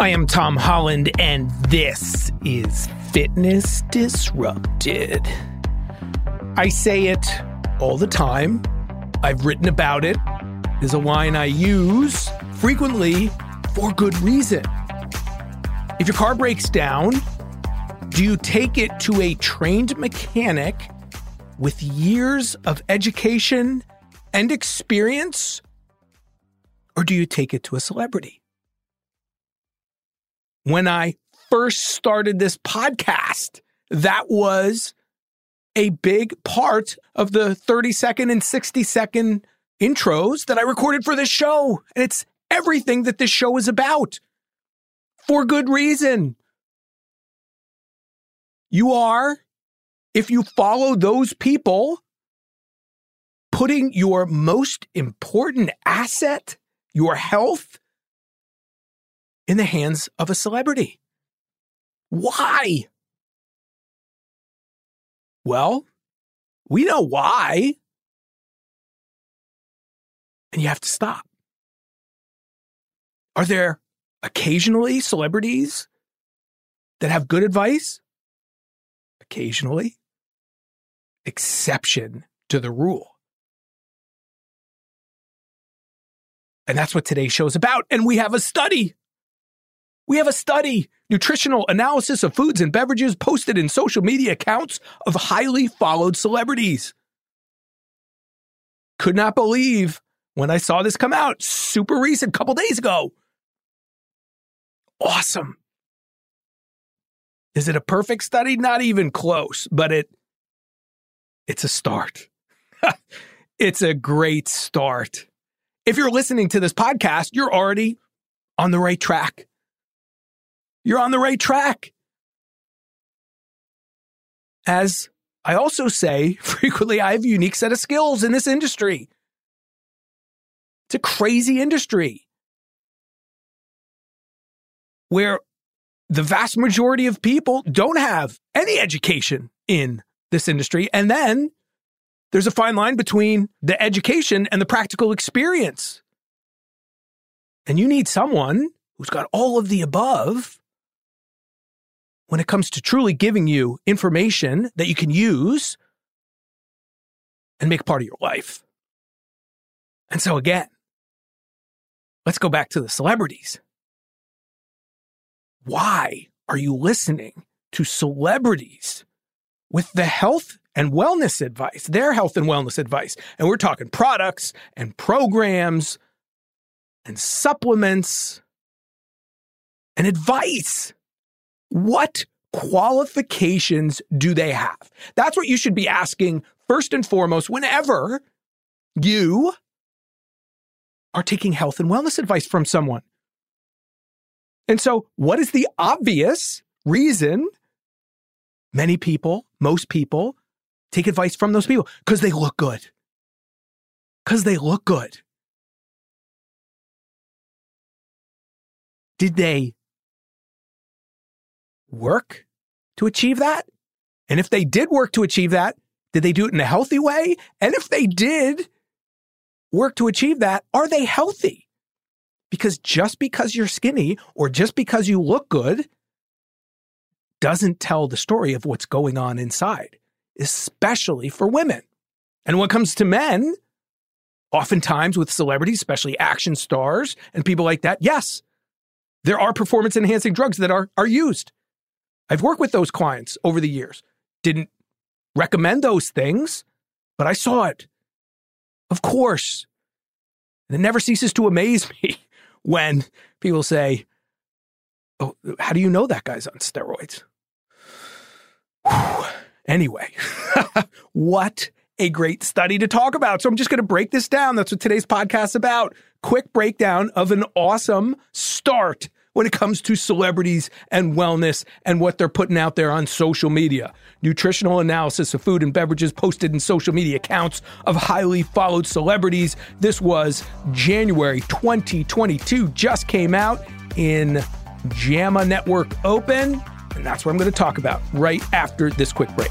I am Tom Holland, and this is Fitness Disrupted. I say it all the time I've written about it. Is a line I use frequently for good reason. If your car breaks down, do you take it to a trained mechanic with years of education and experience? Or do you take it to a celebrity? When I first started this podcast, that was a big part of the 30 second and 60 second intros that I recorded for this show. And it's everything that this show is about for good reason. You are, if you follow those people, putting your most important asset, your health, in the hands of a celebrity. Why? Well, we know why. And you have to stop. Are there occasionally celebrities that have good advice? Occasionally. Exception to the rule. And that's what today's show is about. And we have a study. We have a study, nutritional analysis of foods and beverages posted in social media accounts of highly followed celebrities. Could not believe when I saw this come out, super recent, couple days ago. Awesome. Is it a perfect study? Not even close, but it it's a start. it's a great start. If you're listening to this podcast, you're already on the right track you're on the right track. As I also say frequently, I have a unique set of skills in this industry. It's a crazy industry where the vast majority of people don't have any education in this industry. And then there's a fine line between the education and the practical experience. And you need someone who's got all of the above when it comes to truly giving you information that you can use and make part of your life. And so, again, let's go back to the celebrities. Why are you listening to celebrities with the health and wellness advice, their health and wellness advice? And we're talking products and programs and supplements and advice. What qualifications do they have? That's what you should be asking first and foremost whenever you are taking health and wellness advice from someone. And so, what is the obvious reason many people, most people, take advice from those people? Because they look good. Because they look good. Did they work to achieve that? And if they did work to achieve that, did they do it in a healthy way? And if they did work to achieve that, are they healthy? Because just because you're skinny or just because you look good doesn't tell the story of what's going on inside, especially for women. And when it comes to men, oftentimes with celebrities, especially action stars and people like that, yes, there are performance enhancing drugs that are, are used. I've worked with those clients over the years. Didn't recommend those things, but I saw it. Of course. And it never ceases to amaze me when people say, Oh, how do you know that guy's on steroids? Whew. Anyway, what a great study to talk about. So I'm just going to break this down. That's what today's podcast is about. Quick breakdown of an awesome start when it comes to celebrities and wellness and what they're putting out there on social media. Nutritional analysis of food and beverages posted in social media accounts of highly followed celebrities. This was January 2022, just came out in JAMA Network Open. And that's what I'm going to talk about right after this quick break.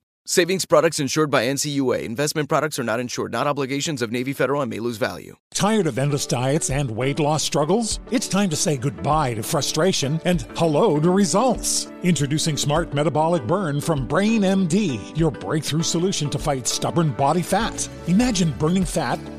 Savings products insured by NCUA. Investment products are not insured, not obligations of Navy Federal and may lose value. Tired of endless diets and weight loss struggles? It's time to say goodbye to frustration and hello to results. Introducing Smart Metabolic Burn from Brain MD, your breakthrough solution to fight stubborn body fat. Imagine burning fat,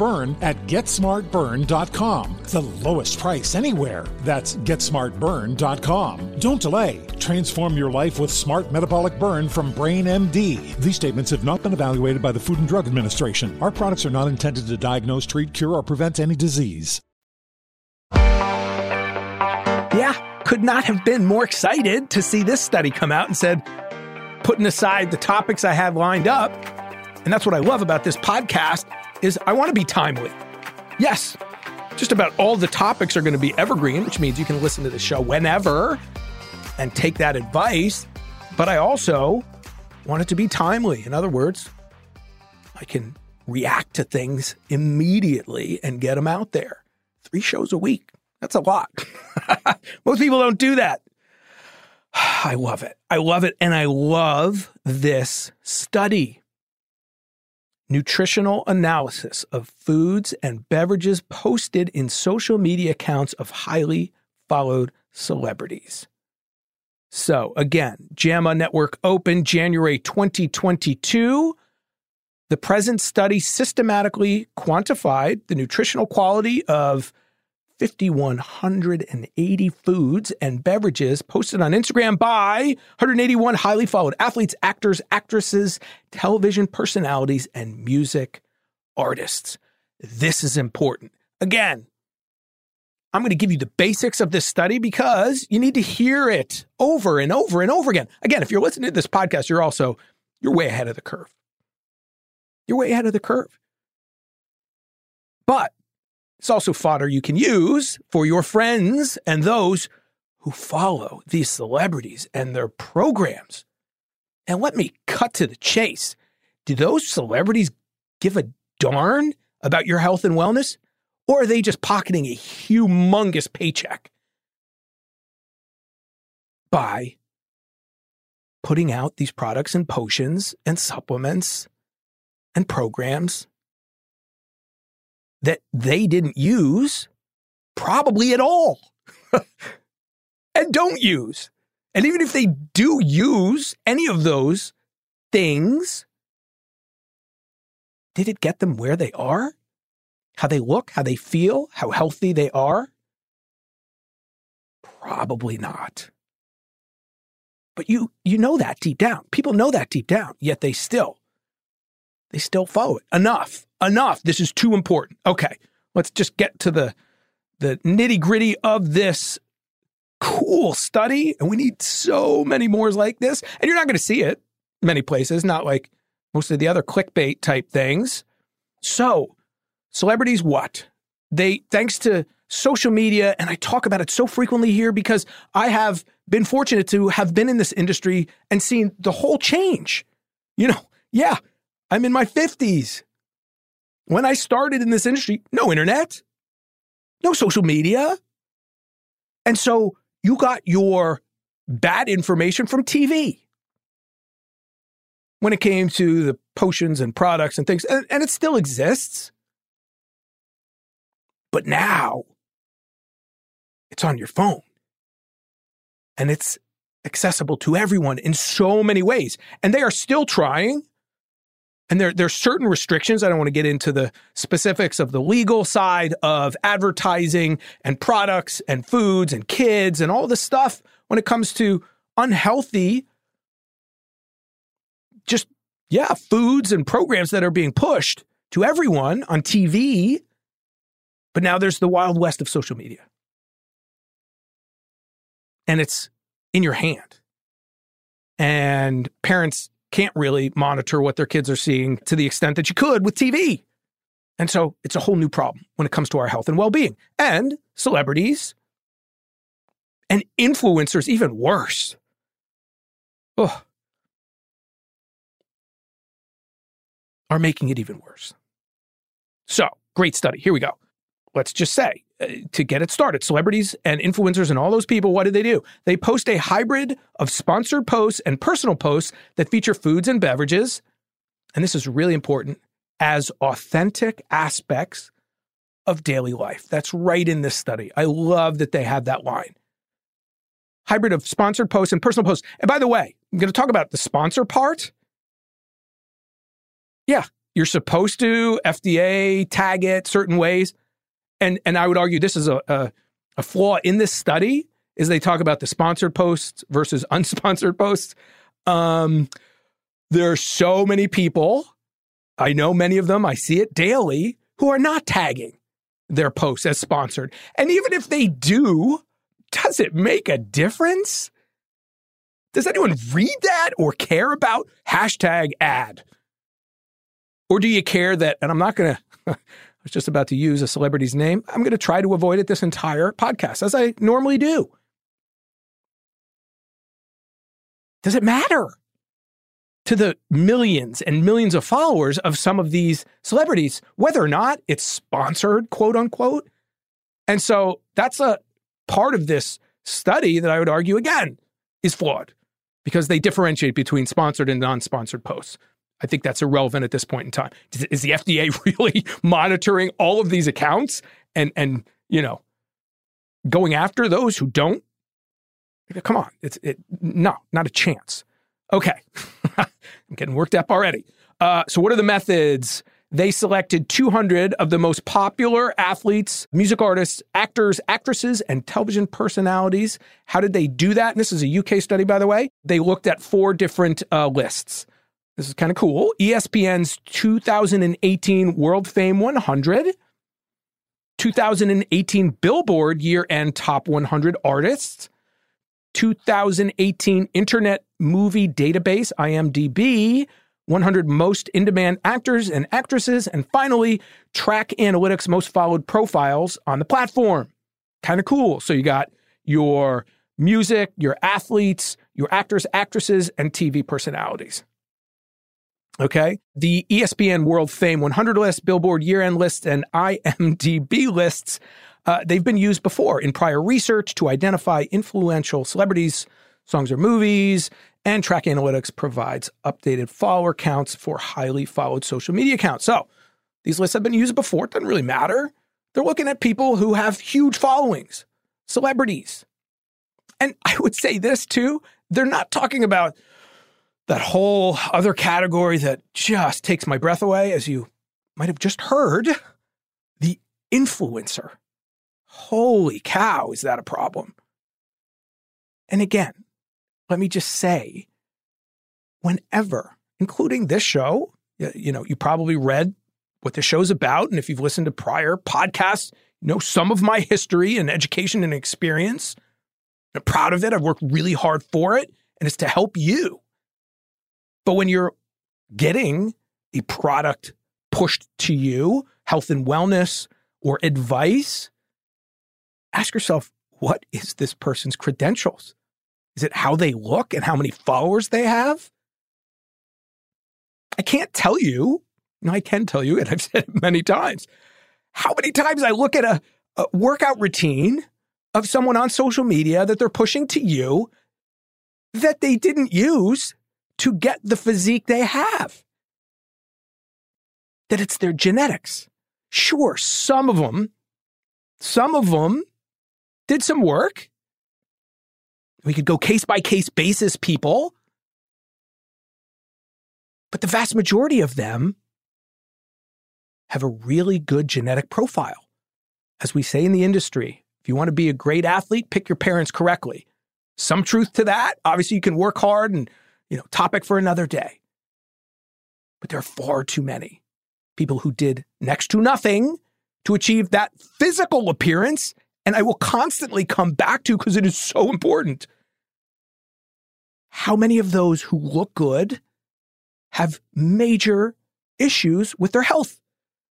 Burn at GetSmartBurn.com. The lowest price anywhere. That's GetSmartBurn.com. Don't delay. Transform your life with Smart Metabolic Burn from Brain MD. These statements have not been evaluated by the Food and Drug Administration. Our products are not intended to diagnose, treat, cure, or prevent any disease. Yeah, could not have been more excited to see this study come out and said, putting aside the topics I have lined up, and that's what I love about this podcast is I want to be timely. Yes, just about all the topics are going to be evergreen, which means you can listen to the show whenever and take that advice. But I also want it to be timely. In other words, I can react to things immediately and get them out there. Three shows a week. That's a lot. Most people don't do that. I love it. I love it. And I love this study. Nutritional analysis of foods and beverages posted in social media accounts of highly followed celebrities. So, again, JAMA Network Open, January 2022. The present study systematically quantified the nutritional quality of 5,180 foods and beverages posted on Instagram by 181 highly followed athletes, actors, actresses, television personalities, and music artists. This is important. Again, I'm going to give you the basics of this study because you need to hear it over and over and over again. Again, if you're listening to this podcast, you're also you're way ahead of the curve. You're way ahead of the curve. But it's also fodder you can use for your friends and those who follow these celebrities and their programs. And let me cut to the chase. Do those celebrities give a darn about your health and wellness? Or are they just pocketing a humongous paycheck by putting out these products and potions and supplements and programs that they didn't use probably at all and don't use. And even if they do use any of those things, did it get them where they are? How they look, how they feel, how healthy they are? Probably not. But you you know that deep down. People know that deep down, yet they still they still follow it. Enough enough. This is too important. Okay, let's just get to the the nitty gritty of this cool study. And we need so many more like this. And you're not going to see it many places, not like most of the other clickbait type things. So, celebrities, what? They, thanks to social media, and I talk about it so frequently here because I have been fortunate to have been in this industry and seen the whole change. You know, yeah, I'm in my 50s. When I started in this industry, no internet, no social media. And so you got your bad information from TV when it came to the potions and products and things. And, and it still exists. But now it's on your phone and it's accessible to everyone in so many ways. And they are still trying and there, there's certain restrictions. I don't want to get into the specifics of the legal side of advertising and products and foods and kids and all this stuff when it comes to unhealthy, just, yeah, foods and programs that are being pushed to everyone on TV. But now there's the wild west of social media. And it's in your hand. And parents can't really monitor what their kids are seeing to the extent that you could with TV. And so it's a whole new problem when it comes to our health and well being. And celebrities and influencers, even worse. Oh, are making it even worse. So, great study. Here we go. Let's just say Uh, to get it started, celebrities and influencers and all those people, what do they do? They post a hybrid of sponsored posts and personal posts that feature foods and beverages. And this is really important as authentic aspects of daily life. That's right in this study. I love that they have that line. Hybrid of sponsored posts and personal posts. And by the way, I'm going to talk about the sponsor part. Yeah, you're supposed to FDA tag it certain ways and and I would argue this is a, a, a flaw in this study is they talk about the sponsored posts versus unsponsored posts. Um, there are so many people, I know many of them, I see it daily, who are not tagging their posts as sponsored. And even if they do, does it make a difference? Does anyone read that or care about hashtag ad? Or do you care that, and I'm not going to was just about to use a celebrity's name. I'm going to try to avoid it this entire podcast, as I normally do. Does it matter to the millions and millions of followers of some of these celebrities, whether or not it's sponsored, quote unquote? And so that's a part of this study that I would argue again is flawed because they differentiate between sponsored and non sponsored posts. I think that's irrelevant at this point in time. Is the FDA really monitoring all of these accounts and and you know going after those who don't? Come on, it's it no, not a chance. Okay, I'm getting worked up already. Uh, so, what are the methods? They selected 200 of the most popular athletes, music artists, actors, actresses, and television personalities. How did they do that? And this is a UK study, by the way. They looked at four different uh, lists. This is kind of cool. ESPN's 2018 World Fame 100, 2018 Billboard Year End Top 100 Artists, 2018 Internet Movie Database, IMDb, 100 most in demand actors and actresses, and finally, Trackalytics most followed profiles on the platform. Kind of cool. So you got your music, your athletes, your actors, actresses, and TV personalities. Okay. The ESPN World Fame 100 list, Billboard year end lists, and IMDb lists, uh, they've been used before in prior research to identify influential celebrities, songs, or movies. And Trackalytics provides updated follower counts for highly followed social media accounts. So these lists have been used before. It doesn't really matter. They're looking at people who have huge followings, celebrities. And I would say this too they're not talking about that whole other category that just takes my breath away, as you might have just heard the influencer. Holy cow, is that a problem? And again, let me just say, whenever, including this show, you know, you probably read what the show's about. And if you've listened to prior podcasts, you know some of my history and education and experience. I'm proud of it. I've worked really hard for it, and it's to help you. But when you're getting a product pushed to you, health and wellness or advice, ask yourself, what is this person's credentials? Is it how they look and how many followers they have? I can't tell you. No, I can tell you, and I've said it many times. How many times I look at a, a workout routine of someone on social media that they're pushing to you that they didn't use to get the physique they have. That it's their genetics. Sure, some of them, some of them did some work. We could go case by case basis, people. But the vast majority of them have a really good genetic profile. As we say in the industry, if you want to be a great athlete, pick your parents correctly. Some truth to that. Obviously, you can work hard and, you know, topic for another day. But there are far too many people who did next to nothing to achieve that physical appearance. And I will constantly come back to because it is so important. How many of those who look good have major issues with their health,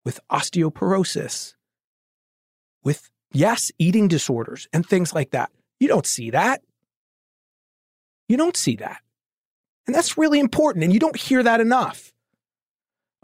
with osteoporosis, with, yes, eating disorders and things like that? You don't see that. You don't see that. And that's really important. And you don't hear that enough.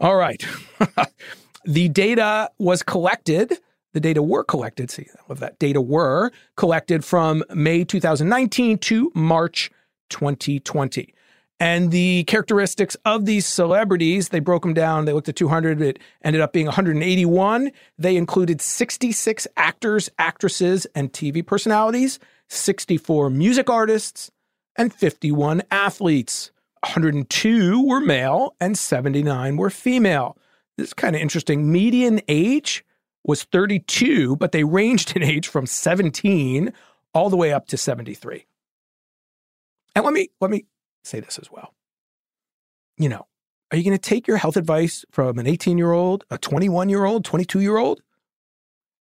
All right. the data was collected. The data were collected. See, love that. Data were collected from May 2019 to March 2020. And the characteristics of these celebrities, they broke them down. They looked at 200. It ended up being 181. They included 66 actors, actresses, and TV personalities, 64 music artists, and 51 athletes. 102 were male and 79 were female. This is kind of interesting. Median age was 32, but they ranged in age from 17 all the way up to 73. And let me let me say this as well. You know, are you going to take your health advice from an 18-year-old, a 21-year-old, 22-year-old?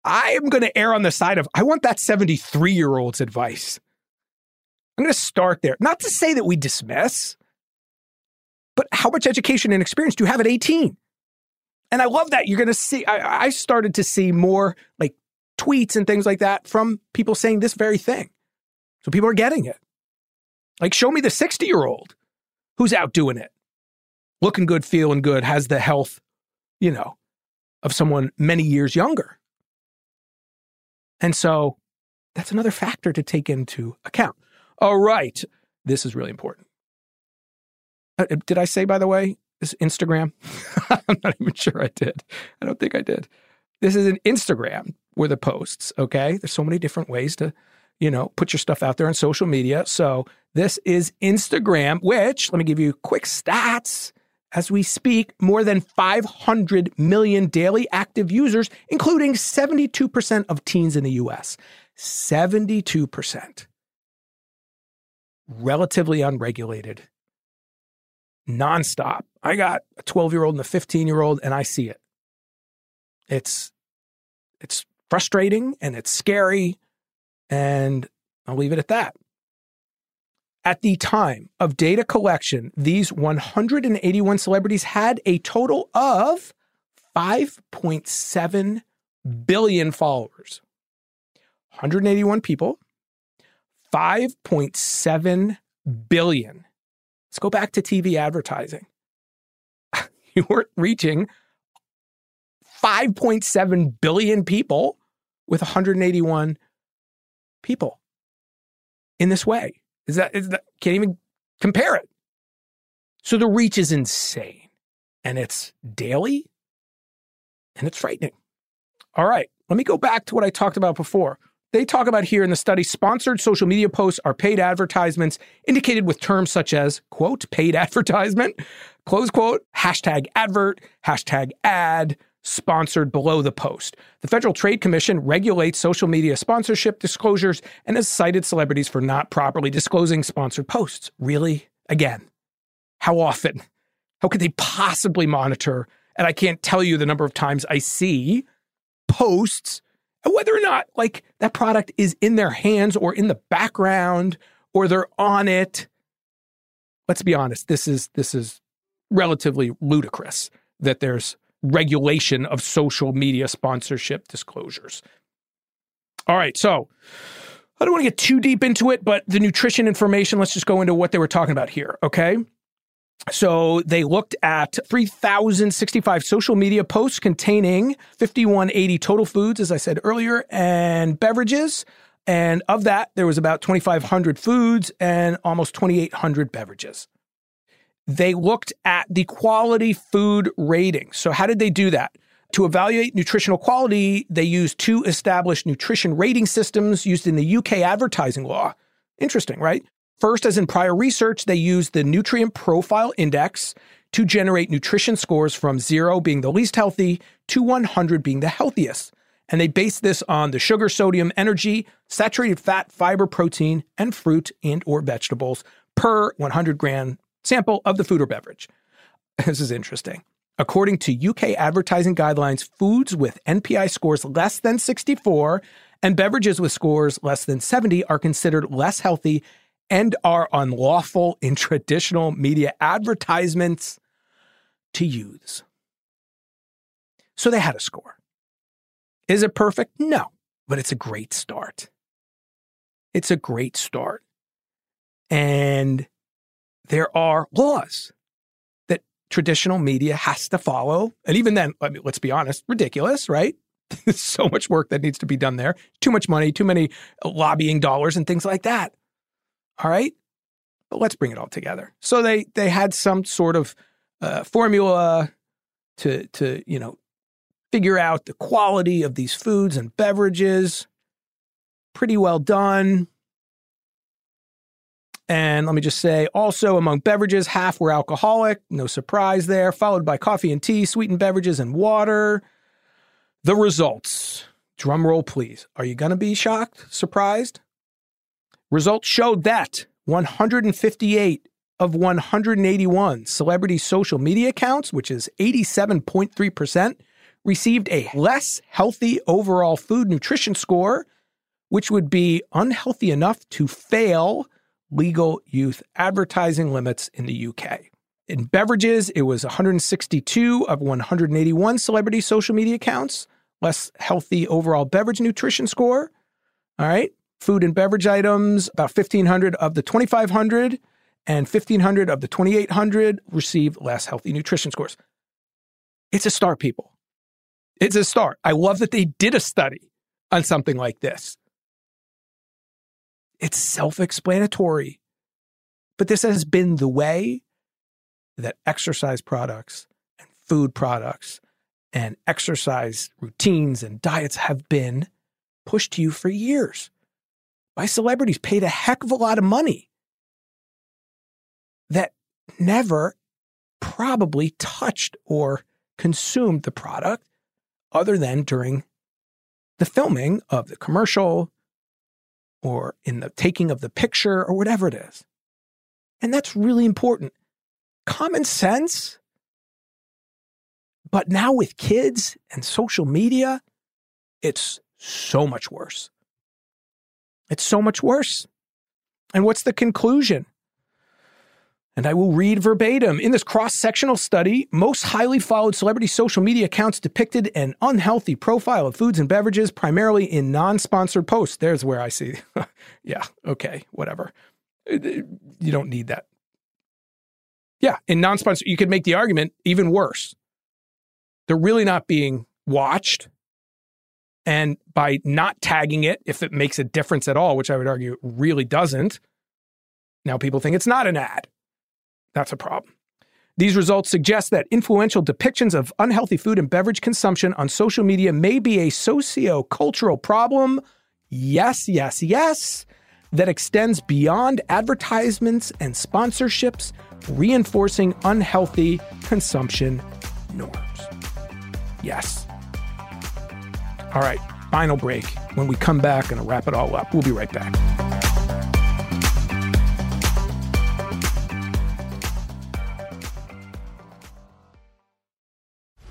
I am going to err on the side of I want that 73-year-old's advice. I'm going to start there. Not to say that we dismiss, but how much education and experience do you have at 18? And I love that. You're going to see, I, I started to see more like tweets and things like that from people saying this very thing. So people are getting it. Like, show me the 60 year old who's out doing it, looking good, feeling good, has the health, you know, of someone many years younger. And so that's another factor to take into account. All right. This is really important. Uh, did I say, by the way, this Instagram? I'm not even sure I did. I don't think I did. This is an Instagram where the posts, okay? There's so many different ways to, you know, put your stuff out there on social media. So this is Instagram, which let me give you quick stats. As we speak, more than 500 million daily active users, including 72% of teens in the US. 72%. Relatively unregulated, nonstop. I got a 12 year old and a 15 year old, and I see it. It's it's frustrating and it's scary, and I'll leave it at that. At the time of data collection, these 181 celebrities had a total of 5.7 billion followers. 181 people, 5.7 billion. Let's go back to TV advertising. you weren't reaching 5.7 billion people with 181 people in this way. Is that, is that can't even compare it. So the reach is insane and it's daily and it's frightening. All right, let me go back to what I talked about before. They talk about here in the study sponsored social media posts are paid advertisements indicated with terms such as, quote, paid advertisement, close quote, hashtag advert, hashtag ad, sponsored below the post. The Federal Trade Commission regulates social media sponsorship disclosures and has cited celebrities for not properly disclosing sponsored posts. Really? Again, how often? How could they possibly monitor? And I can't tell you the number of times I see posts whether or not like that product is in their hands or in the background or they're on it. Let's be honest, this is this is relatively ludicrous that there's regulation of social media sponsorship disclosures. All right, so I don't want to get too deep into it, but the nutrition information, let's just go into what they were talking about here, okay? So they looked at 3,065 social media posts containing 5,180 total foods, as I said earlier, and beverages. And of that, there was about 2,500 foods and almost 2,800 beverages. They looked at the quality food rating. So, how did they do that? To evaluate nutritional quality, they used two established nutrition rating systems used in the UK advertising law. Interesting, right? First, as in prior research, they used the Nutrient Profile Index to generate nutrition scores from zero being the least healthy to 100 being the healthiest. And they based this on the sugar, sodium, energy, saturated fat, fiber, protein, and fruit and or vegetables per 100 gram sample of the food or beverage. This is interesting. According to UK advertising guidelines, foods with NPI scores less than 64 and beverages with scores less than 70 are considered less healthy and are unlawful in traditional media advertisements to use. So they had a score. Is it perfect? No, but it's a great start. It's a great start. And there are laws that traditional media has to follow. And even then, I mean, let's be honest, ridiculous, right? so much work that needs to be done there, too much money, too many lobbying dollars and things like that. All right. But let's bring it all together. So they they had some sort of uh, formula to to you know figure out the quality of these foods and beverages. Pretty well done. And let me just say also among beverages, half were alcoholic, no surprise there, followed by coffee and tea, sweetened beverages, and water. The results. Drum roll, please. Are you going to be shocked, surprised? Results showed that 158 of 181 celebrity social media accounts, which is 87.3%, received a less healthy overall food nutrition score, which would be unhealthy enough to fail legal youth advertising limits in the UK. In beverages, it was 162 of 181 celebrity social media accounts, less healthy overall beverage nutrition score. All right. Food and beverage items, about 1,500 of the 2,500 and 1,500 of the 2,800 received less healthy nutrition scores. It's a start, people. It's a start. I love that they did a study on something like this. It's self explanatory. But this has been the way that exercise products and food products and exercise routines and diets have been pushed to you for years by celebrities paid a heck of a lot of money that never probably touched or consumed the product other than during the filming of the commercial or in the taking of the picture or whatever it is. And that's really important. Common sense. But now with kids and social media, it's so much worse. It's so much worse. And what's the conclusion? And I will read verbatim. In this cross sectional study, most highly followed celebrity social media accounts depicted an unhealthy profile of foods and beverages, primarily in non sponsored posts. There's where I see, yeah, okay, whatever. Uh, you don't need that. Yeah, in non sponsored, you could make the argument even worse. They're really not being watched. And by not tagging it, if it makes a difference at all, which I would argue really doesn't, now people think it's not an ad. That's a problem. These results suggest that influential depictions of unhealthy food and beverage consumption on social media may be a socio-cultural problem. Yes, yes, yes. That extends beyond advertisements and sponsorships, reinforcing unhealthy consumption norms. Yes. All right, final break. When we come back and wrap it all up, we'll be right back.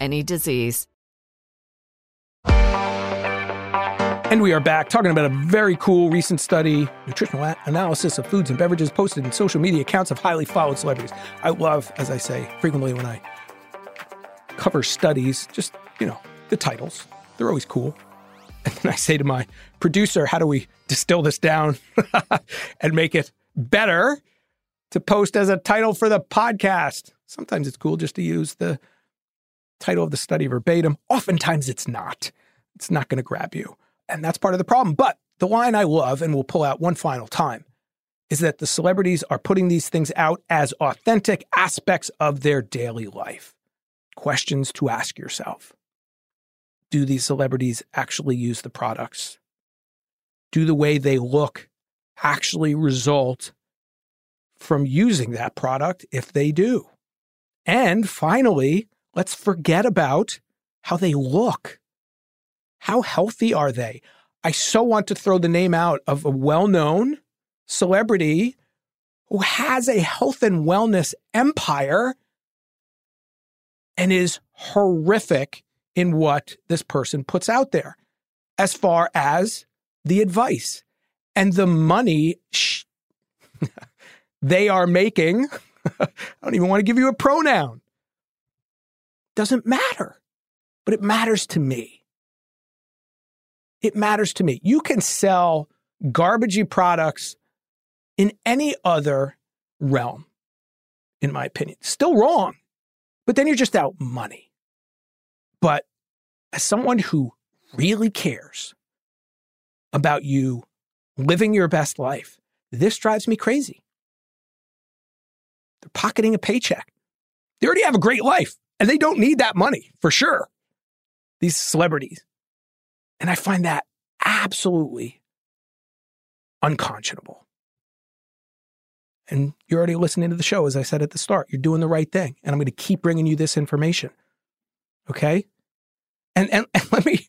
any disease. And we are back talking about a very cool recent study, nutritional analysis of foods and beverages posted in social media accounts of highly followed celebrities. I love, as I say frequently when I cover studies, just, you know, the titles. They're always cool. And then I say to my producer, how do we distill this down and make it better to post as a title for the podcast? Sometimes it's cool just to use the title of the study verbatim. Oftentimes it's not. It's not going to grab you. And that's part of the problem. But the line I love, and we'll pull out one final time, is that the celebrities are putting these things out as authentic aspects of their daily life. Questions to ask yourself Do these celebrities actually use the products? Do the way they look actually result from using that product if they do? And finally, let's forget about how they look. How healthy are they? I so want to throw the name out of a well known celebrity who has a health and wellness empire and is horrific in what this person puts out there as far as the advice and the money sh- they are making. I don't even want to give you a pronoun. Doesn't matter, but it matters to me. It matters to me. You can sell garbagey products in any other realm, in my opinion. Still wrong, but then you're just out money. But as someone who really cares about you living your best life, this drives me crazy. They're pocketing a paycheck. They already have a great life and they don't need that money for sure. These celebrities. And I find that absolutely unconscionable. And you're already listening to the show, as I said at the start. You're doing the right thing. And I'm going to keep bringing you this information. Okay? And, and, and let me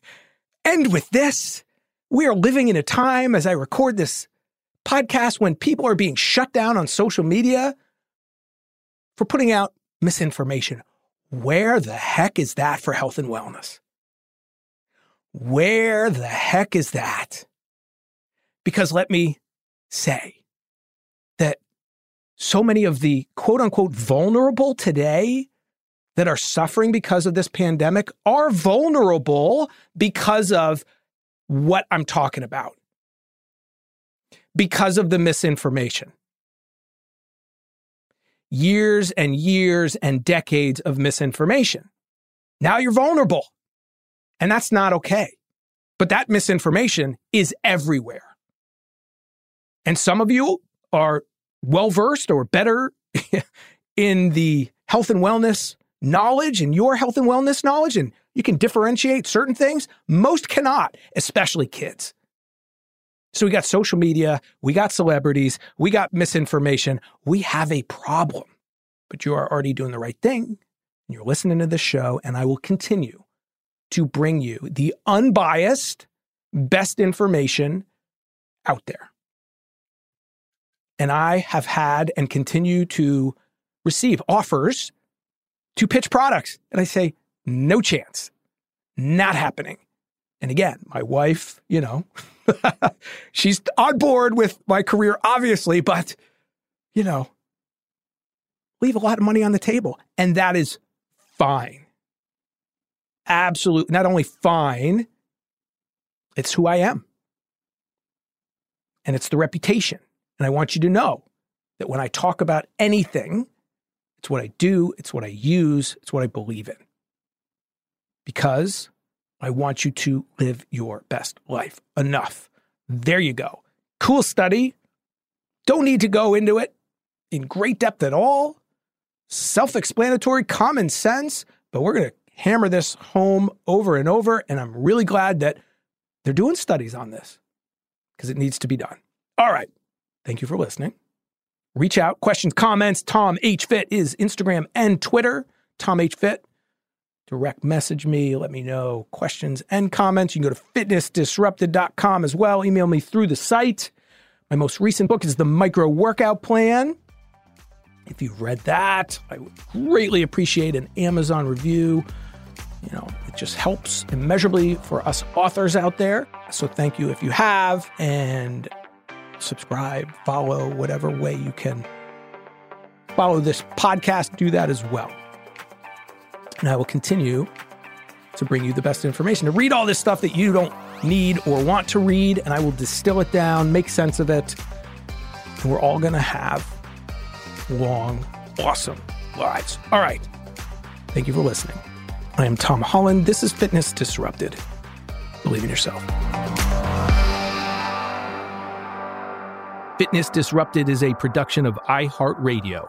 end with this. We are living in a time, as I record this podcast, when people are being shut down on social media for putting out misinformation. Where the heck is that for health and wellness? Where the heck is that? Because let me say that so many of the quote unquote vulnerable today that are suffering because of this pandemic are vulnerable because of what I'm talking about, because of the misinformation. Years and years and decades of misinformation. Now you're vulnerable. And that's not okay. But that misinformation is everywhere. And some of you are well versed or better in the health and wellness knowledge and your health and wellness knowledge, and you can differentiate certain things. Most cannot, especially kids. So we got social media, we got celebrities, we got misinformation. We have a problem. But you are already doing the right thing. And you're listening to this show, and I will continue to bring you the unbiased, best information out there. And I have had and continue to receive offers to pitch products. And I say, no chance, not happening. And again, my wife, you know, she's on board with my career, obviously, but, you know, leave a lot of money on the table. And that is fine absolute, not only fine, it's who I am. And it's the reputation. And I want you to know that when I talk about anything, it's what I do, it's what I use, it's what I believe in. Because I want you to live your best life. Enough. There you go. Cool study. Don't need to go into it in great depth at all. Self explanatory, common sense, but we're going to hammer this home over and over. And I'm really glad that they're doing studies on this because it needs to be done. All right. Thank you for listening. Reach out, questions, comments. Tom H. Fit is Instagram and Twitter. Tom H. Fit. Direct message me, let me know questions and comments. You can go to fitnessdisrupted.com as well. Email me through the site. My most recent book is The Micro Workout Plan. If you've read that, I would greatly appreciate an Amazon review You know, it just helps immeasurably for us authors out there. So thank you if you have, and subscribe, follow, whatever way you can follow this podcast, do that as well. And I will continue to bring you the best information, to read all this stuff that you don't need or want to read, and I will distill it down, make sense of it, and we're all going to have long, awesome lives. All right. Thank you for listening. I am Tom Holland. This is Fitness Disrupted. Believe in yourself. Fitness Disrupted is a production of iHeartRadio.